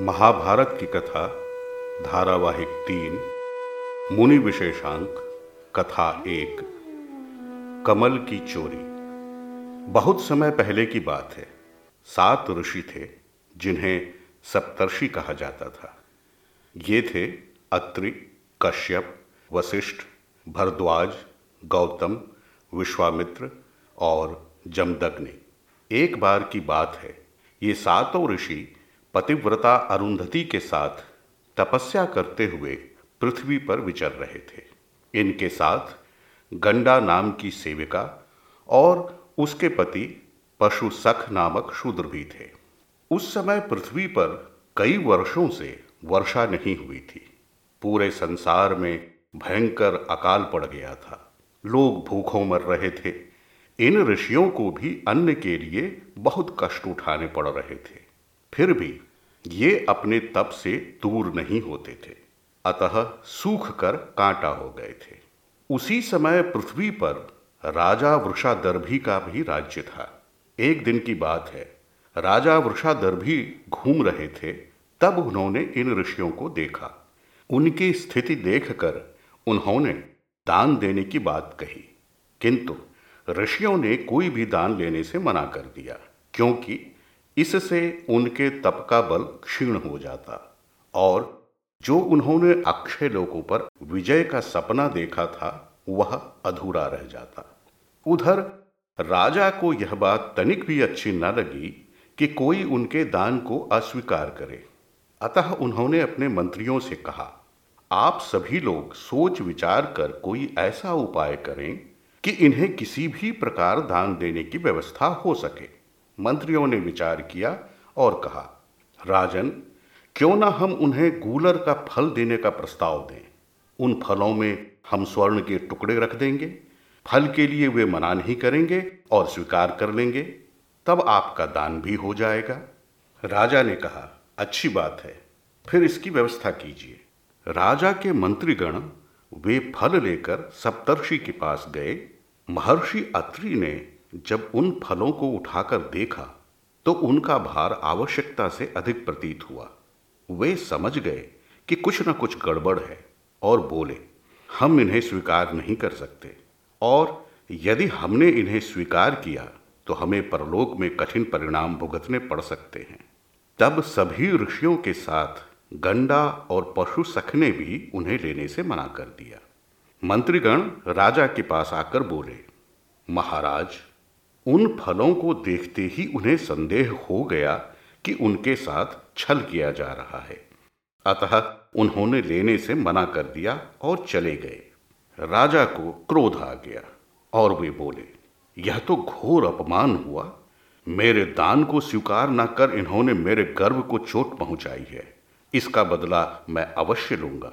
महाभारत की कथा, धारावाहिक तीन, मुनि विशेषांक, कथा एक, कमल की चोरी। बहुत समय पहले की बात है। सात ऋषि थे, जिन्हें सप्तर्षि कहा जाता था। ये थे अत्रि, कश्यप, वशिष्ठ, भरद्वाज, गौतम, विश्वामित्र और जमदग्नि। एक बार की बात है, ये सातों ऋषि पतिव्रता अरुंधति के साथ तपस्या करते हुए पृथ्वी पर विचर रहे थे। इनके साथ गंडा नाम की सेविका और उसके पति पशु सख नामक शूद्र भी थे। उस समय पृथ्वी पर कई वर्षों से वर्षा नहीं हुई थी। पूरे संसार में भयंकर अकाल पड़ गया था। लोग भूखों मर रहे थे। इन ऋषियों को भी अन्न के लिए बहुत कष्ट उठाने पड़ रहे थे। फिर भी ये अपने तप से दूर नहीं होते थे। अतः सूख कर कांटा हो गए थे। उसी समय पृथ्वी पर राजा वृषादर्भी का भी राज्य था। एक दिन की बात है, राजा वृषादर्भी घूम रहे थे, तब उन्होंने इन ऋषियों को देखा। उनकी स्थिति देखकर उन्होंने दान देने की बात कही, किंतु ऋषियों ने कोई भी दान लेने से मना कर दिया, क्योंकि इससे उनके तप का बल क्षीण हो जाता और जो उन्होंने अक्षय लोकों पर विजय का सपना देखा था, वह अधूरा रह जाता। उधर राजा को यह बात तनिक भी अच्छी न लगी कि कोई उनके दान को अस्वीकार करे। अतः उन्होंने अपने मंत्रियों से कहा, आप सभी लोग सोच विचार कर कोई ऐसा उपाय करें कि इन्हें किसी भी प्रकार दान देने की व्यवस्था हो सके। मंत्रियों ने विचार किया और कहा, राजन, क्यों ना हम उन्हें गूलर का फल देने का प्रस्ताव दें? उन फलों में हम स्वर्ण के टुकड़े रख देंगे, फल के लिए वे मना नहीं करेंगे और स्वीकार कर लेंगे, तब आपका दान भी हो जाएगा। राजा ने कहा, अच्छी बात है, फिर इसकी व्यवस्था कीजिए। राजा के मंत्रीगण वे फल लेकर सप्तर्षि के पास गए। महर्षि अत्रि ने जब उन फलों को उठाकर देखा तो उनका भार आवश्यकता से अधिक प्रतीत हुआ। वे समझ गए कि कुछ न कुछ गड़बड़ है और बोले, हम इन्हें स्वीकार नहीं कर सकते। और यदि हमने इन्हें स्वीकार किया तो हमें परलोक में कठिन परिणाम भुगतने पड़ सकते हैं। तब सभी ऋषियों के साथ गंडा और पशु सख ने भी उन्हें लेने से मना कर दिया। मंत्रीगण राजा के पास आकर बोले, महाराज उन फलों को देखते ही उन्हें संदेह हो गया कि उनके साथ छल किया जा रहा है। अतः उन्होंने लेने से मना कर दिया और चले गए। राजा को क्रोध आ गया और वे बोले, यह तो घोर अपमान हुआ। मेरे दान को स्वीकार न कर इन्होंने मेरे गर्व को चोट पहुंचाई है। इसका बदला मैं अवश्य लूँगा।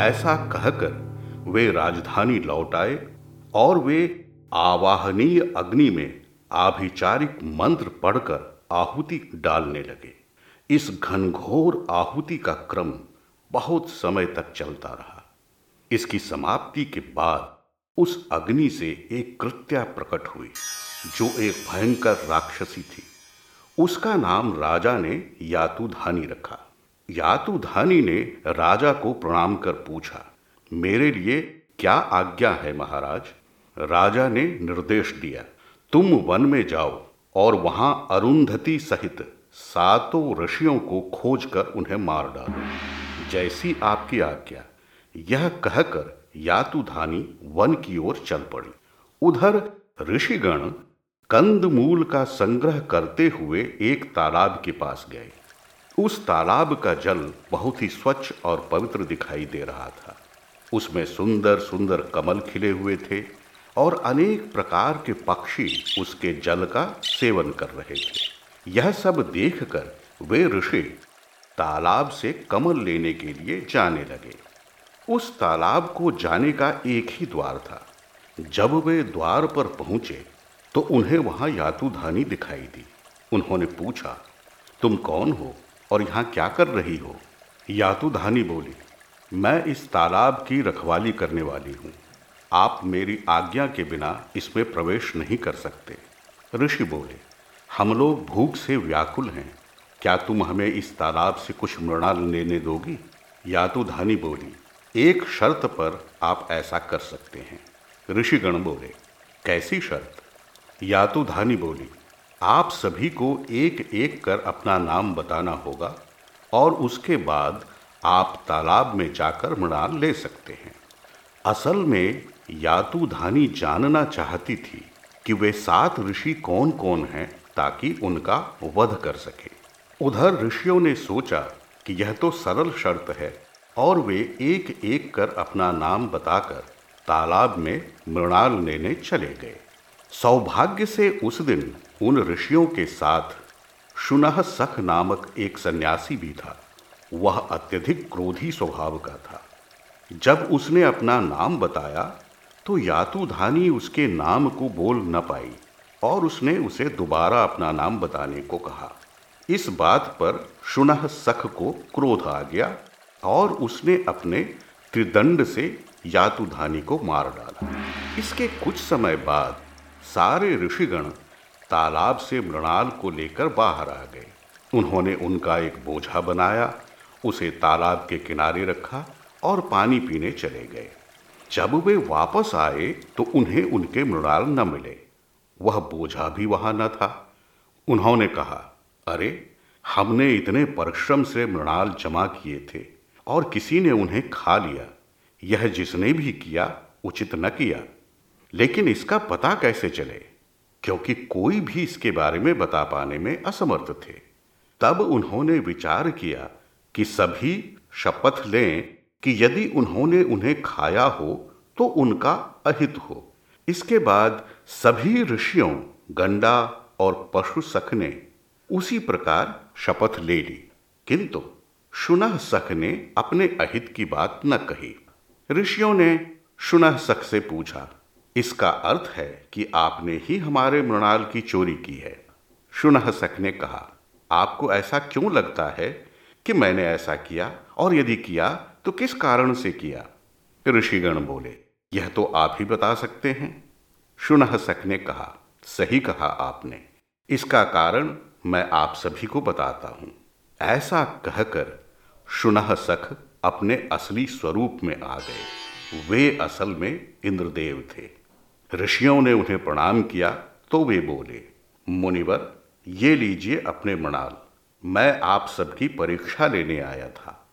ऐसा कहकर वे राजधानी लौट आए और वे आवाहनीय अग्नि में आभिचारिक मंत्र पढ़कर आहुति डालने लगे। इस घनघोर आहुति का क्रम बहुत समय तक चलता रहा। इसकी समाप्ति के बाद उस अग्नि से एक कृत्या प्रकट हुई, जो एक भयंकर राक्षसी थी। उसका नाम राजा ने यातुधानी रखा। यातुधानी ने राजा को प्रणाम कर पूछा, मेरे लिए क्या आज्ञा है महाराज? राजा ने निर्देश दिया, तुम वन में जाओ और वहाँ अरुंधति सहित सातों ऋषियों को खोजकर उन्हें मार डालो। जैसी आपकी आज्ञा, यह कहकर यातुधानी वन की ओर चल पड़ी। उधर ऋषिगण कंद मूल का संग्रह करते हुए एक तालाब के पास गए। उस तालाब का जल बहुत ही स्वच्छ और पवित्र दिखाई दे रहा था। उसमें सुंदर सुंदर कमल खिले हुए थे। और अनेक प्रकार के पक्षी उसके जल का सेवन कर रहे थे। यह सब देखकर वे ऋषि तालाब से कमल लेने के लिए जाने लगे। उस तालाब को जाने का एक ही द्वार था। जब वे द्वार पर पहुँचे तो उन्हें वहाँ यातुधानी दिखाई दी। उन्होंने पूछा, तुम कौन हो और यहाँ क्या कर रही हो? यातुधानी बोली, मैं इस तालाब की रखवाली करने वाली हूँ। आप मेरी आज्ञा के बिना इसमें प्रवेश नहीं कर सकते। ऋषि बोले, हम लोग भूख से व्याकुल हैं। क्या तुम हमें इस तालाब से कुछ मृणाल लेने दोगी? यातु धानी बोली, एक शर्त पर आप ऐसा कर सकते हैं। ऋषिगण बोले, कैसी शर्त? यातु धानी बोली, आप सभी को एक एक कर अपना नाम बताना होगा और उसके बाद आप तालाब में जाकर मृणाल ले सकते हैं। असल में यातु धानी जानना चाहती थी कि वे सात ऋषि कौन कौन हैं ताकि उनका वध कर सके। उधर ऋषियों ने सोचा कि यह तो सरल शर्त है और वे एक एक कर अपना नाम बताकर तालाब में मृणाल लेने चले गए। सौभाग्य से उस दिन उन ऋषियों के साथ शुनह सख नामक एक सन्यासी भी था। वह अत्यधिक क्रोधी स्वभाव का था। जब उसने अपना नाम बताया तो यातुधानी उसके नाम को बोल न पाई और उसने उसे दोबारा अपना नाम बताने को कहा। इस बात पर शुनह सख को क्रोध आ गया और उसने अपने त्रिदंड से यातुधानी को मार डाला। इसके कुछ समय बाद सारे ऋषिगण तालाब से मृणाल को लेकर बाहर आ गए। उन्होंने उनका एक बोझा बनाया, उसे तालाब के किनारे रखा और पानी पीने चले गए। जब वे वापस आए तो उन्हें उनके मृणाल न मिले। वह बोझा भी वहाँ न था। उन्होंने कहा, अरे, हमने इतने परिश्रम से मृणाल जमा किए थे, और किसी ने उन्हें खा लिया। यह जिसने भी किया, उचित न किया। लेकिन इसका पता कैसे चले? क्योंकि कोई भी इसके बारे में बता पाने में असमर्थ थे। तब उन्होंने विचार किया कि सभी शपथ लें कि यदि उन्होंने उन्हें खाया हो तो उनका अहित हो। इसके बाद सभी ऋषियों, गंडा और पशु सख ने उसी प्रकार शपथ ले ली। किंतु शुनह सख ने अपने अहित की बात न कही। ऋषियों ने शुनह सख से पूछा, इसका अर्थ है कि आपने ही हमारे मृणाल की चोरी की है? शुनह सख ने कहा, आपको ऐसा क्यों लगता है कि मैंने ऐसा किया? और यदि किया तो किस कारण से किया? ऋषिगण बोले, यह तो आप ही बता सकते हैं। शुनह सख ने कहा, सही कहा आपने। इसका कारण मैं आप सभी को बताता हूँ। ऐसा कहकर शुनह सख अपने असली स्वरूप में आ गए। वे असल में इंद्रदेव थे। ऋषियों ने उन्हें प्रणाम किया तो वे बोले, मुनिवर, ये लीजिए अपने मणाल। मैं आप सबकी परीक्षा लेने आया था।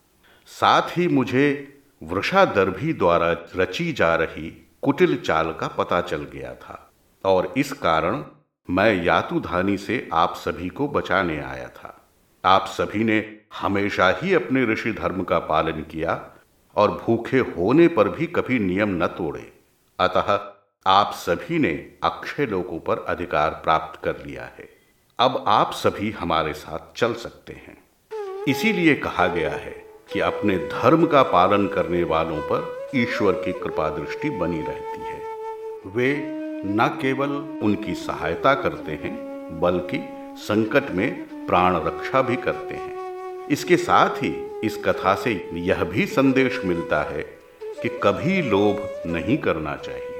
साथ ही मुझे वृषादर्भी द्वारा रची जा रही कुटिल चाल का पता चल गया था और इस कारण मैं यातुधानी से आप सभी को बचाने आया था। आप सभी ने हमेशा ही अपने ऋषि धर्म का पालन किया और भूखे होने पर भी कभी नियम न तोड़े। अतः आप सभी ने अक्षय लोकों पर अधिकार प्राप्त कर लिया है। अब आप सभी हमारे साथ चल सकते हैं। इसीलिए कहा गया है कि अपने धर्म का पालन करने वालों पर ईश्वर की कृपा दृष्टि बनी रहती है। वे न केवल उनकी सहायता करते हैं, बल्कि संकट में प्राण रक्षा भी करते हैं। इसके साथ ही इस कथा से यह भी संदेश मिलता है कि कभी लोभ नहीं करना चाहिए।